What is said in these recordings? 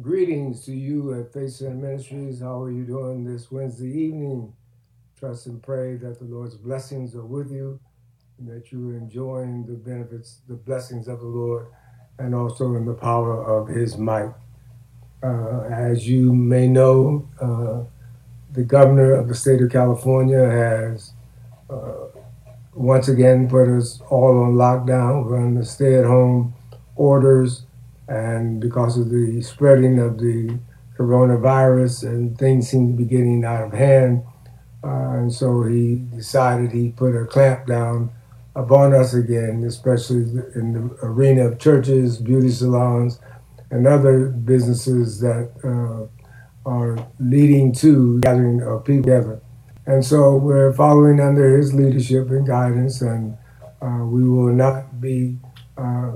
Greetings to you at Faith Center Ministries. How are you doing this Wednesday evening? Trust and pray that the Lord's blessings are with you and that you are enjoying the benefits, the blessings of the Lord, and also in the power of his might. Uh, as you may know, uh, the governor of the state of California has uh, once again put us all on lockdown, run the stay at home orders and because of the spreading of the coronavirus and things seem to be getting out of hand. Uh, and so he decided he put a clamp down upon us again, especially in the arena of churches, beauty salons, and other businesses that uh, are leading to gathering of people together. And so we're following under his leadership and guidance, and uh, we will not be uh,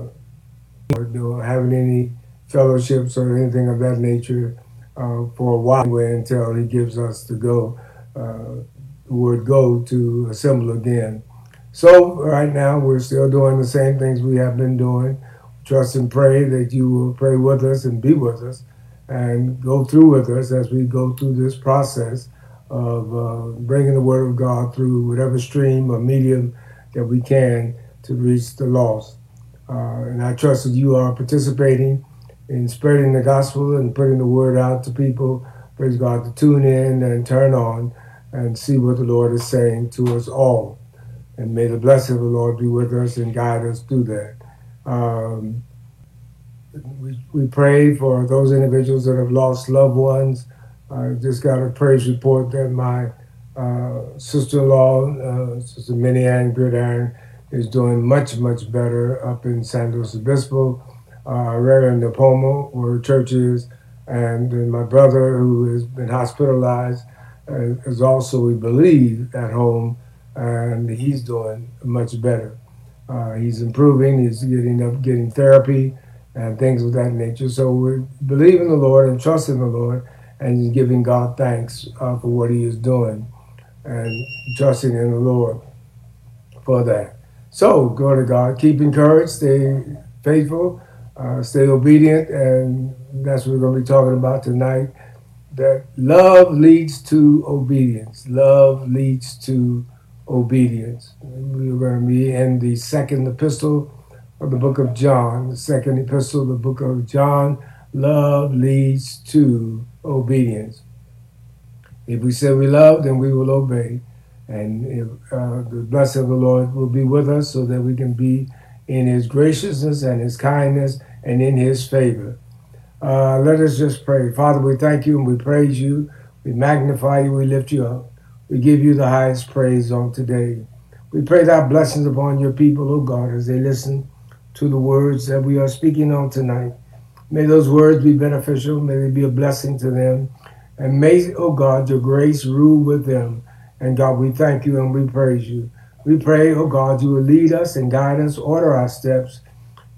or having any fellowships or anything of that nature uh, for a while until he gives us the go, uh, word go to assemble again. So right now we're still doing the same things we have been doing. Trust and pray that you will pray with us and be with us and go through with us as we go through this process of uh, bringing the Word of God through whatever stream or medium that we can to reach the lost. Uh, and I trust that you are participating in spreading the gospel and putting the word out to people. Praise God to tune in and turn on and see what the Lord is saying to us all. And may the blessing of the Lord be with us and guide us through that. Um, we, we pray for those individuals that have lost loved ones. I just got a praise report that my uh, sister-in-law, uh, Sister Minnie Ann Gridiron, is doing much, much better up in San Luis Obispo. Uh, Reverend Nipomo, where church is, and, and my brother, who has been hospitalized, uh, is also, we believe, at home, and he's doing much better. Uh, he's improving. He's getting up, getting therapy, and things of that nature. So we believe in the Lord and trust in the Lord, and giving God thanks uh, for what He is doing, and trusting in the Lord for that. So, go to God. Keep encouraged, stay faithful, uh, stay obedient, and that's what we're going to be talking about tonight. That love leads to obedience. Love leads to obedience. We're going to be in the second epistle of the book of John. The second epistle of the book of John. Love leads to obedience. If we say we love, then we will obey. And if, uh, the blessing of the Lord will be with us so that we can be in his graciousness and his kindness and in his favor. Uh, let us just pray. Father, we thank you and we praise you. We magnify you. We lift you up. We give you the highest praise on today. We pray that blessings upon your people, O oh God, as they listen to the words that we are speaking on tonight. May those words be beneficial. May they be a blessing to them. And may, O oh God, your grace rule with them and God, we thank you and we praise you. We pray, oh God, you will lead us and guide us, order our steps.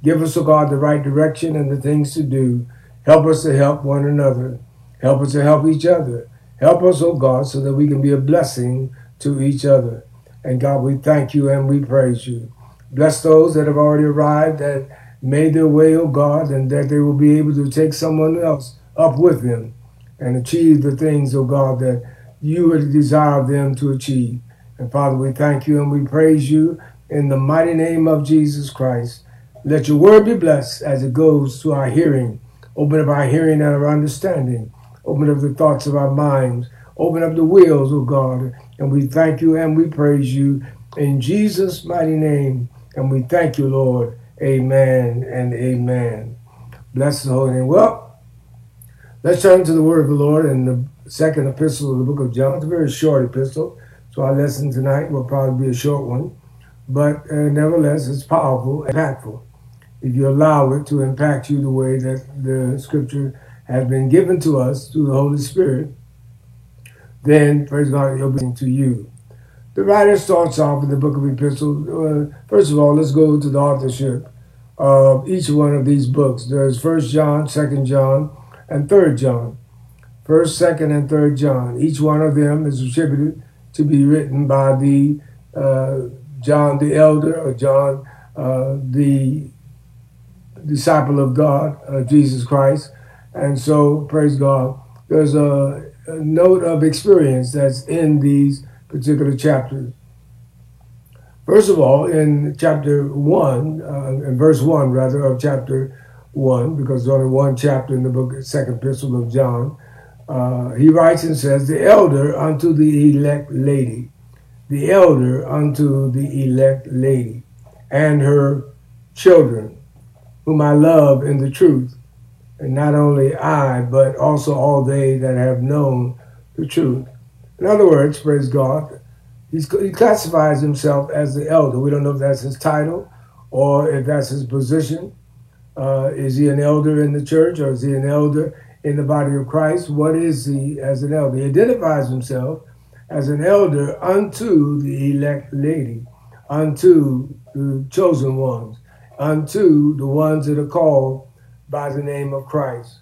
Give us, oh God, the right direction and the things to do. Help us to help one another. Help us to help each other. Help us, oh God, so that we can be a blessing to each other. And God, we thank you and we praise you. Bless those that have already arrived, that made their way, oh God, and that they will be able to take someone else up with them and achieve the things, oh God, that you would desire them to achieve. And Father, we thank you and we praise you in the mighty name of Jesus Christ. Let your word be blessed as it goes to our hearing. Open up our hearing and our understanding. Open up the thoughts of our minds. Open up the wills, O oh God. And we thank you and we praise you in Jesus' mighty name. And we thank you, Lord. Amen and amen. Bless the holy name. Well, let's turn to the word of the Lord and the second epistle of the book of John. It's a very short epistle, so our lesson tonight will probably be a short one, but uh, nevertheless, it's powerful and impactful. If you allow it to impact you the way that the scripture has been given to us through the Holy Spirit, then praise God, it'll be to you. The writer starts off in the book of epistles. Uh, first of all, let's go to the authorship of each one of these books. There's First John, Second John, and Third John. First, Second, and Third John. Each one of them is attributed to be written by the uh, John the Elder or John uh, the disciple of God, uh, Jesus Christ. And so, praise God, there's a, a note of experience that's in these particular chapters. First of all, in chapter 1, uh, in verse 1, rather, of chapter 1, because there's only one chapter in the book, second epistle of John, uh, he writes and says, The elder unto the elect lady, the elder unto the elect lady, and her children, whom I love in the truth, and not only I, but also all they that have known the truth. In other words, praise God, he classifies himself as the elder. We don't know if that's his title or if that's his position. Uh, is he an elder in the church or is he an elder in the body of Christ? What is he as an elder? He identifies himself as an elder unto the elect lady, unto the chosen ones, unto the ones that are called by the name of Christ,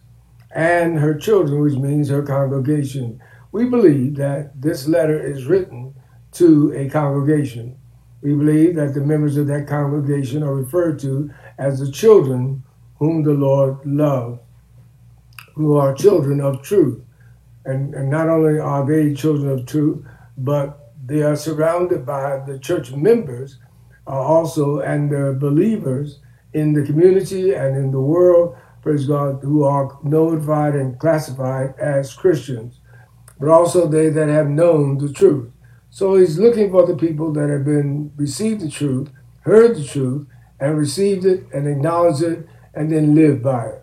and her children, which means her congregation. We believe that this letter is written to a congregation. We believe that the members of that congregation are referred to as the children whom the Lord loves, who are children of truth. And, and not only are they children of truth, but they are surrounded by the church members uh, also and the believers in the community and in the world, praise God, who are notified and classified as Christians, but also they that have known the truth. So he's looking for the people that have been received the truth, heard the truth, and received it and acknowledged it, and then lived by it.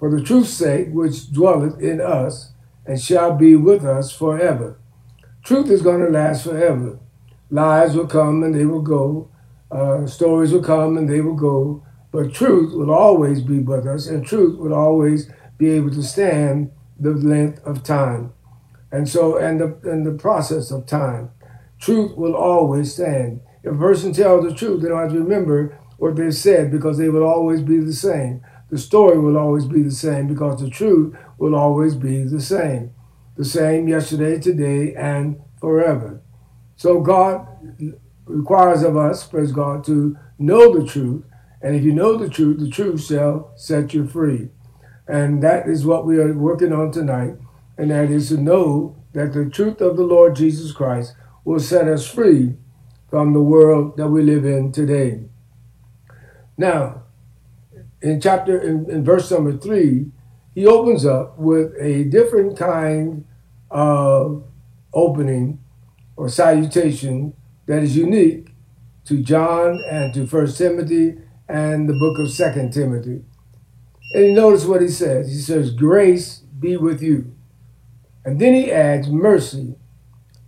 For the truth's sake, which dwelleth in us, and shall be with us forever. Truth is going to last forever. Lies will come and they will go. Uh, stories will come and they will go. But truth will always be with us, and truth will always be able to stand the length of time. And so, and the, and the process of time. Truth will always stand. If a person tells the truth, they don't have to remember what they said because they will always be the same. The story will always be the same because the truth will always be the same. The same yesterday, today, and forever. So God requires of us, praise God, to know the truth. And if you know the truth, the truth shall set you free. And that is what we are working on tonight. And that is to know that the truth of the Lord Jesus Christ will set us free from the world that we live in today. Now, in chapter, in, in verse number three, he opens up with a different kind of opening or salutation that is unique to John and to First Timothy and the book of Second Timothy. And you notice what he says. He says, Grace be with you. And then he adds mercy.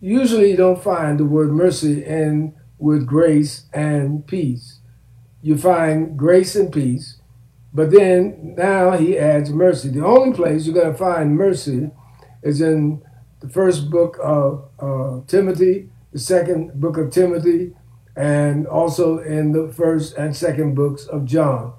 Usually you don't find the word mercy in with grace and peace. You find grace and peace, but then now he adds mercy. The only place you're going to find mercy is in the first book of uh, Timothy, the second book of Timothy, and also in the first and second books of John.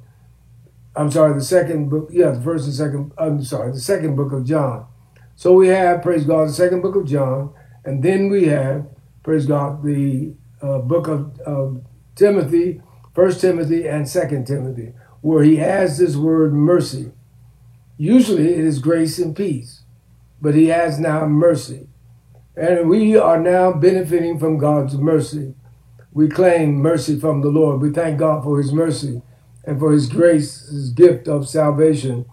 I'm sorry, the second book, yeah, the first and second, I'm sorry, the second book of John. So we have, praise God, the second book of John, and then we have, praise God, the uh, book of, of Timothy, First Timothy and Second Timothy, where he has this word mercy. Usually it is grace and peace, but he has now mercy. And we are now benefiting from God's mercy. We claim mercy from the Lord. We thank God for his mercy and for his grace, his gift of salvation,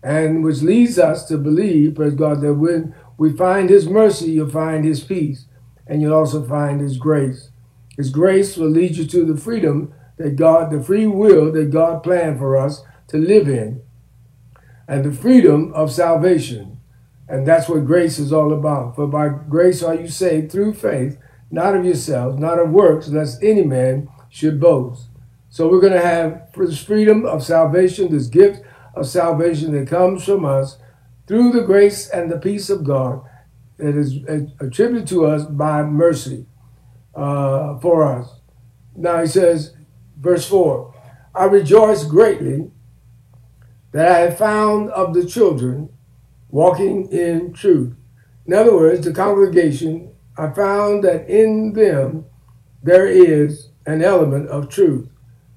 and which leads us to believe, praise God, that when we find his mercy, you'll find his peace, and you'll also find his grace. His grace will lead you to the freedom that God, the free will that God planned for us to live in, and the freedom of salvation. And that's what grace is all about. For by grace are you saved through faith, not of yourselves, not of works, lest any man should boast. So we're going to have this freedom of salvation, this gift of salvation that comes from us through the grace and the peace of God that is attributed to us by mercy uh, for us. Now he says, verse 4 I rejoice greatly that I have found of the children walking in truth. In other words, the congregation, I found that in them there is an element of truth.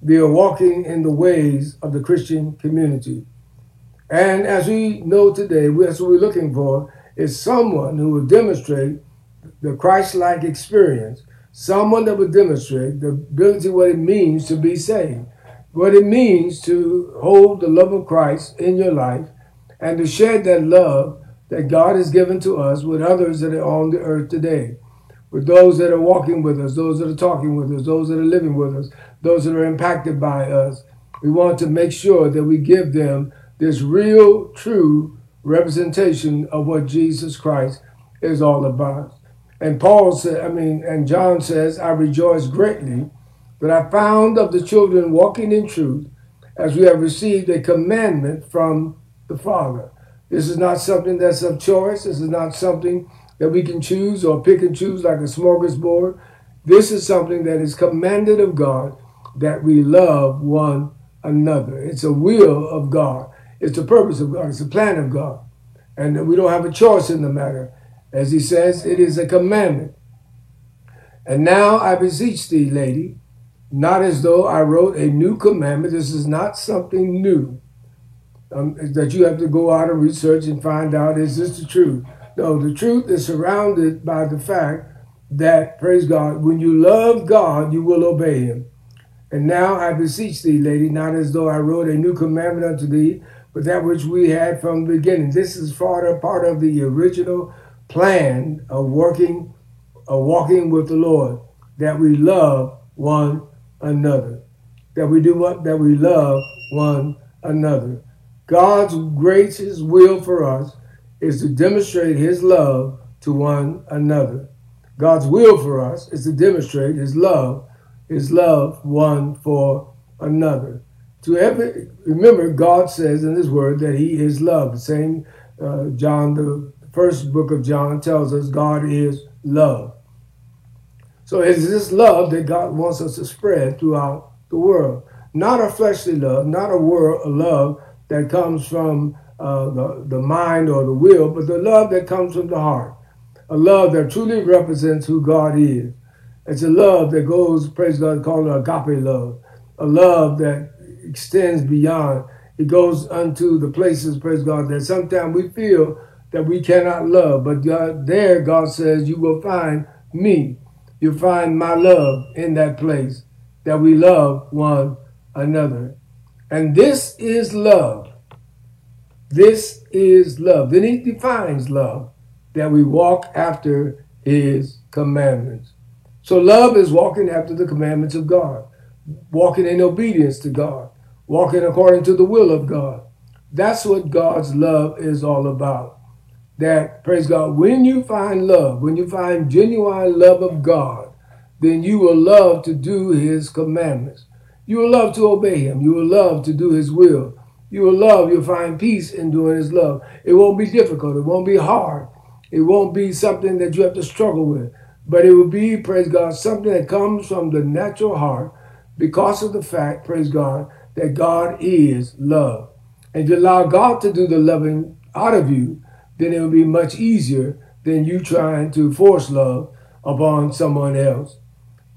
They are walking in the ways of the Christian community. And as we know today, that's what we're looking for is someone who will demonstrate the Christ-like experience, someone that will demonstrate the ability what it means to be saved, what it means to hold the love of Christ in your life, and to share that love that God has given to us with others that are on the earth today, with those that are walking with us, those that are talking with us, those that are living with us, those that are impacted by us. We want to make sure that we give them this real, true representation of what Jesus Christ is all about. And Paul said, I mean, and John says, I rejoice greatly that I found of the children walking in truth as we have received a commandment from the Father. This is not something that's of choice. This is not something that we can choose or pick and choose like a smorgasbord. This is something that is commanded of God that we love one another. It's a will of God. It's the purpose of God. It's the plan of God. And we don't have a choice in the matter. As he says, it is a commandment. And now I beseech thee, lady, not as though I wrote a new commandment. This is not something new um, that you have to go out and research and find out is this the truth? No, the truth is surrounded by the fact that, praise God, when you love God, you will obey him. And now I beseech thee, lady, not as though I wrote a new commandment unto thee, but that which we had from the beginning. This is part of, part of the original plan of working, of walking with the Lord, that we love one another. That we do what? That we love one another. God's gracious will for us is to demonstrate his love to one another. God's will for us is to demonstrate his love, his love one for another. To every, remember, God says in his word that he is love. The same uh, John, the first book of John tells us God is love. So it's this love that God wants us to spread throughout the world. Not a fleshly love, not a world a love that comes from uh, the, the mind or the will, but the love that comes from the heart. A love that truly represents who God is. It's a love that goes, praise God, called agape love. A love that extends beyond. It goes unto the places, praise God, that sometimes we feel that we cannot love. But God, there, God says, you will find me. You'll find my love in that place, that we love one another. And this is love. This is love. Then he defines love, that we walk after his commandments. So love is walking after the commandments of God, walking in obedience to God, walking according to the will of God. That's what God's love is all about. That, praise God, when you find love, when you find genuine love of God, then you will love to do his commandments. You will love to obey him. You will love to do his will. You will love, you'll find peace in doing his love. It won't be difficult. It won't be hard. It won't be something that you have to struggle with. But it will be, praise God, something that comes from the natural heart because of the fact, praise God, that God is love. And you allow God to do the loving out of you, then it will be much easier than you trying to force love upon someone else.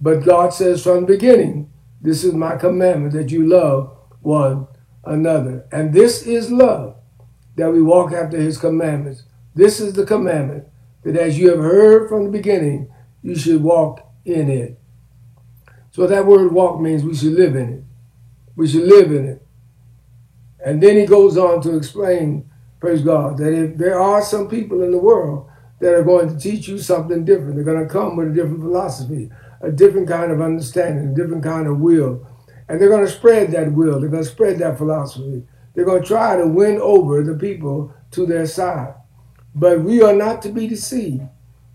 But God says from the beginning, this is my commandment that you love one another. And this is love, that we walk after his commandments. This is the commandment that as you have heard from the beginning, you should walk in it. So that word walk means we should live in it. We should live in it. And then he goes on to explain, praise God, that if there are some people in the world that are going to teach you something different, they're going to come with a different philosophy, a different kind of understanding, a different kind of will. And they're going to spread that will. They're going to spread that philosophy. They're going to try to win over the people to their side. But we are not to be deceived.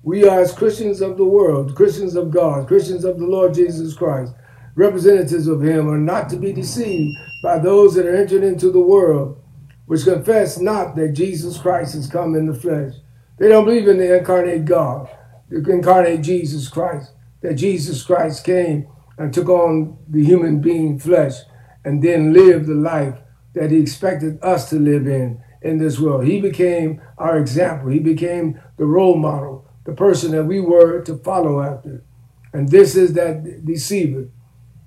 We are, as Christians of the world, Christians of God, Christians of the Lord Jesus Christ, representatives of Him, are not to be deceived by those that are entered into the world, which confess not that Jesus Christ has come in the flesh. They don't believe in the incarnate God, the incarnate Jesus Christ that Jesus Christ came and took on the human being flesh and then lived the life that he expected us to live in in this world. He became our example. He became the role model, the person that we were to follow after. And this is that deceiver,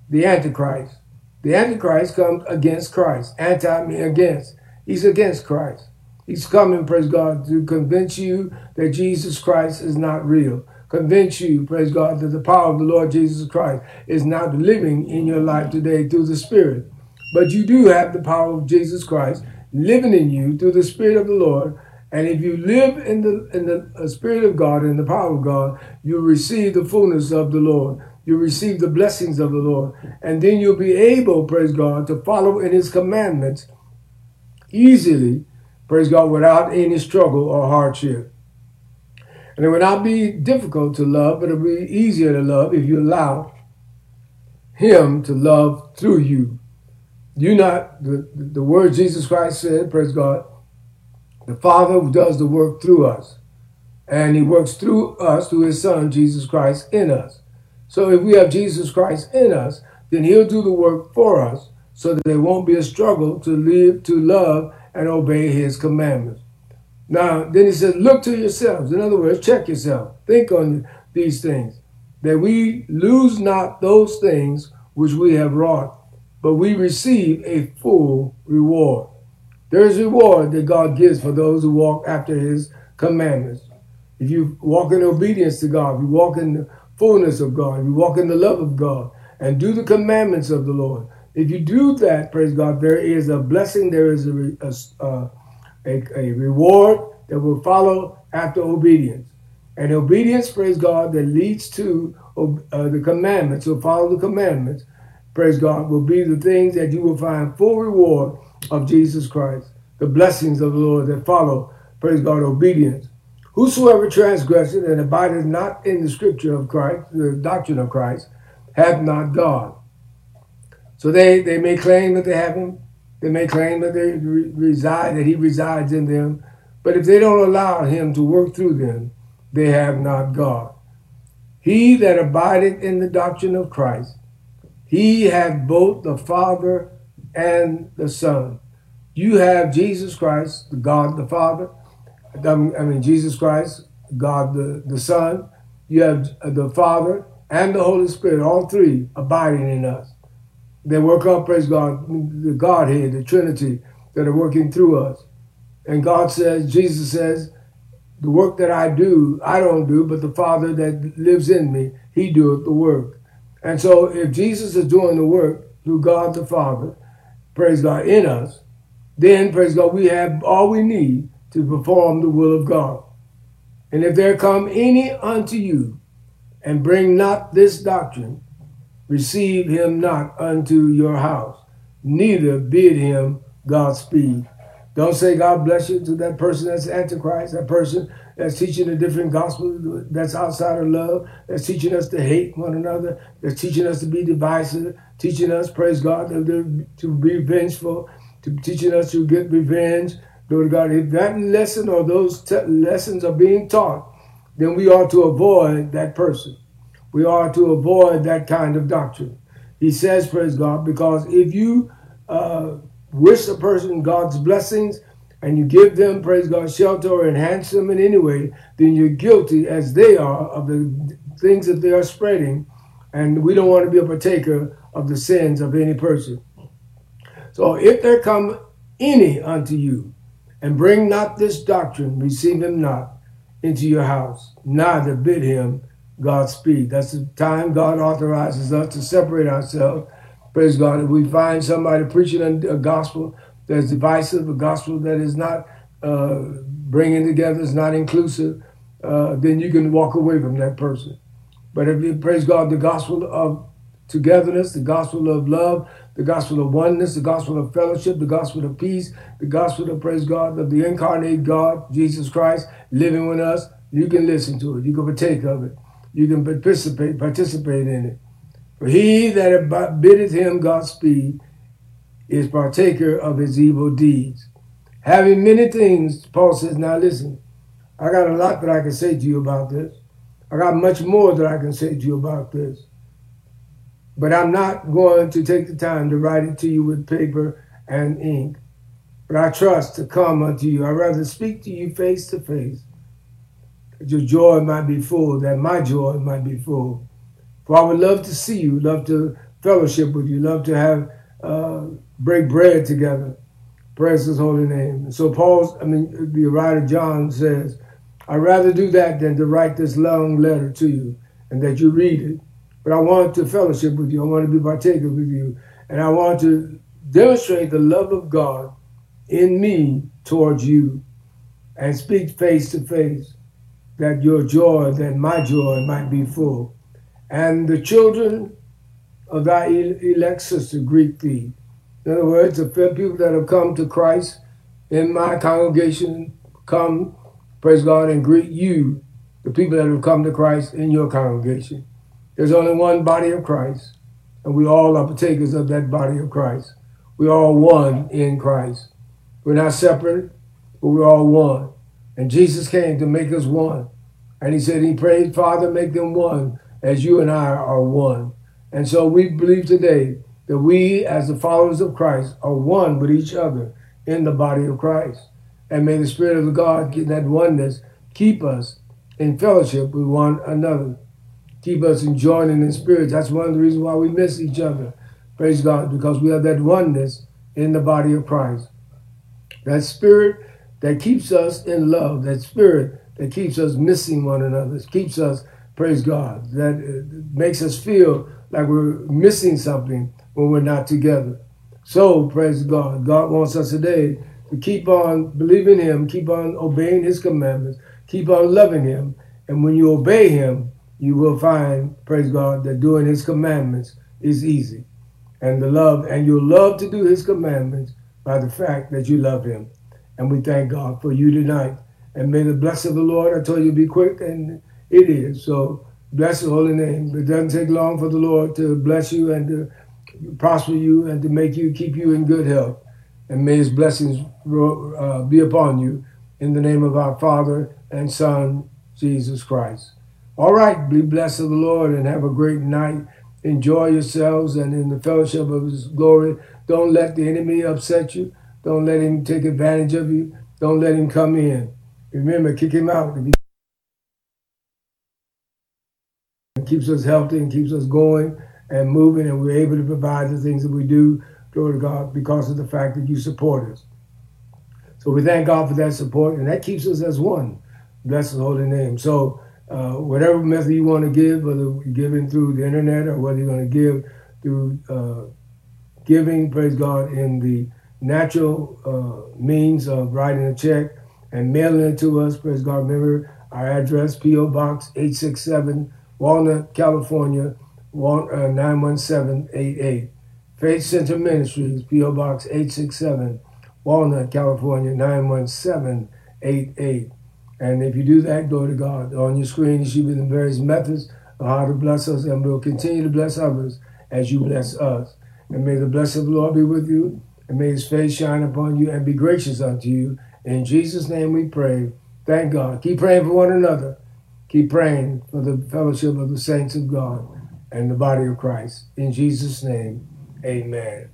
the Antichrist. The Antichrist comes against Christ, anti me against. He's against Christ. He's coming, praise God, to convince you that Jesus Christ is not real. Convince you, praise God, that the power of the Lord Jesus Christ is not living in your life today through the Spirit. But you do have the power of Jesus Christ living in you through the Spirit of the Lord. And if you live in the in the uh, Spirit of God and the power of God, you receive the fullness of the Lord. You receive the blessings of the Lord. And then you'll be able, praise God, to follow in his commandments easily, praise God, without any struggle or hardship. And it will not be difficult to love, but it'll be easier to love if you allow him to love through you. You not the, the word Jesus Christ said, praise God, the Father who does the work through us. And he works through us, through his Son, Jesus Christ, in us. So if we have Jesus Christ in us, then he'll do the work for us so that there won't be a struggle to live, to love, and obey his commandments. Now, then he says, look to yourselves. In other words, check yourself. Think on these things. That we lose not those things which we have wrought, but we receive a full reward. There is reward that God gives for those who walk after his commandments. If you walk in obedience to God, if you walk in the fullness of God, if you walk in the love of God, and do the commandments of the Lord. If you do that, praise God, there is a blessing, there is a, a, a, a reward that will follow after obedience. And obedience, praise God, that leads to uh, the commandments, or follow the commandments, praise God, will be the things that you will find full reward of Jesus Christ, the blessings of the Lord that follow, praise God, obedience. Whosoever transgresseth and abideth not in the scripture of Christ, the doctrine of Christ, hath not God. So they, they may claim that they have him. They may claim that they re- reside, that he resides in them. But if they don't allow him to work through them, they have not God. He that abideth in the doctrine of Christ, he hath both the Father and the Son. You have Jesus Christ, God the Father. I mean, Jesus Christ, God the, the Son. You have the Father and the Holy Spirit, all three abiding in us. They work up, praise God, the Godhead, the Trinity that are working through us. And God says, Jesus says, the work that I do, I don't do, but the Father that lives in me, he doeth the work. And so if Jesus is doing the work through God the Father, praise God, in us, then, praise God, we have all we need to perform the will of God. And if there come any unto you and bring not this doctrine, receive him not unto your house, neither bid him Godspeed. Don't say God bless you to that person that's Antichrist, that person that's teaching a different gospel that's outside of love, that's teaching us to hate one another, that's teaching us to be divisive, teaching us, praise God, to, be vengeful, to teaching us to get revenge. Lord God, if that lesson or those te- lessons are being taught, then we ought to avoid that person. We are to avoid that kind of doctrine. He says, praise God, because if you uh, wish a person God's blessings and you give them, praise God, shelter or enhance them in any way, then you're guilty as they are of the things that they are spreading. And we don't want to be a partaker of the sins of any person. So if there come any unto you, and bring not this doctrine, receive him not into your house, neither bid him Godspeed. That's the time God authorizes us to separate ourselves. Praise God. If we find somebody preaching a gospel that's divisive, a gospel that is not uh, bringing together, is not inclusive, uh, then you can walk away from that person. But if you praise God, the gospel of togetherness, the gospel of love, the gospel of oneness, the gospel of fellowship, the gospel of peace, the gospel of praise God, of the incarnate God, Jesus Christ, living with us, you can listen to it. You can partake of it you can participate participate in it. For he that biddeth him Godspeed is partaker of his evil deeds. Having many things, Paul says, now listen, I got a lot that I can say to you about this. I got much more that I can say to you about this. But I'm not going to take the time to write it to you with paper and ink. But I trust to come unto you. I'd rather speak to you face to face your joy might be full, that my joy might be full. For I would love to see you, love to fellowship with you, love to have uh, break bread together. Praise his holy name. And so Paul's, I mean, the writer John says, I'd rather do that than to write this long letter to you and that you read it. But I want to fellowship with you. I want to be partaker with you. And I want to demonstrate the love of God in me towards you and speak face to face that your joy, that my joy might be full. And the children of thy elect sister greet thee. In other words, the people that have come to Christ in my congregation come, praise God, and greet you, the people that have come to Christ in your congregation. There's only one body of Christ, and we all are partakers of that body of Christ. We're all one in Christ. We're not separate, but we're all one. And Jesus came to make us one. And he said, He prayed, Father, make them one, as you and I are one. And so we believe today that we, as the followers of Christ, are one with each other in the body of Christ. And may the Spirit of God, get that oneness, keep us in fellowship with one another. Keep us in joining in spirit. That's one of the reasons why we miss each other. Praise God, because we have that oneness in the body of Christ. That spirit that keeps us in love, that spirit that keeps us missing one another, keeps us, praise God, that uh, makes us feel like we're missing something when we're not together. So, praise God. God wants us today to keep on believing Him, keep on obeying His commandments, keep on loving Him. And when you obey Him, you will find, praise God, that doing His commandments is easy. And the love, and you'll love to do His commandments by the fact that you love Him. And we thank God for you tonight. And may the blessing of the Lord, I told you, be quick, and it is. So bless His holy name. It doesn't take long for the Lord to bless you and to prosper you and to make you, keep you in good health. And may His blessings uh, be upon you in the name of our Father and Son, Jesus Christ. All right, be blessed of the Lord and have a great night. Enjoy yourselves and in the fellowship of His glory. Don't let the enemy upset you. Don't let him take advantage of you. Don't let him come in. Remember, kick him out. It keeps us healthy and keeps us going and moving, and we're able to provide the things that we do, glory to God, because of the fact that you support us. So we thank God for that support, and that keeps us as one. Bless His holy name. So, uh, whatever method you want to give, whether you're giving through the internet or whether you're going to give through uh, giving, praise God, in the natural uh, means of writing a check and mailing it to us. Praise God. Remember our address, P.O. Box 867, Walnut, California, uh, 91788. Faith Center Ministries, P.O. Box 867, Walnut, California, 91788. And if you do that, glory to God. On your screen, you see the various methods of how to bless us, and we'll continue to bless others as you bless us. And may the blessing of the Lord be with you, and may his face shine upon you and be gracious unto you. In Jesus' name we pray. Thank God. Keep praying for one another. Keep praying for the fellowship of the saints of God and the body of Christ. In Jesus' name, amen.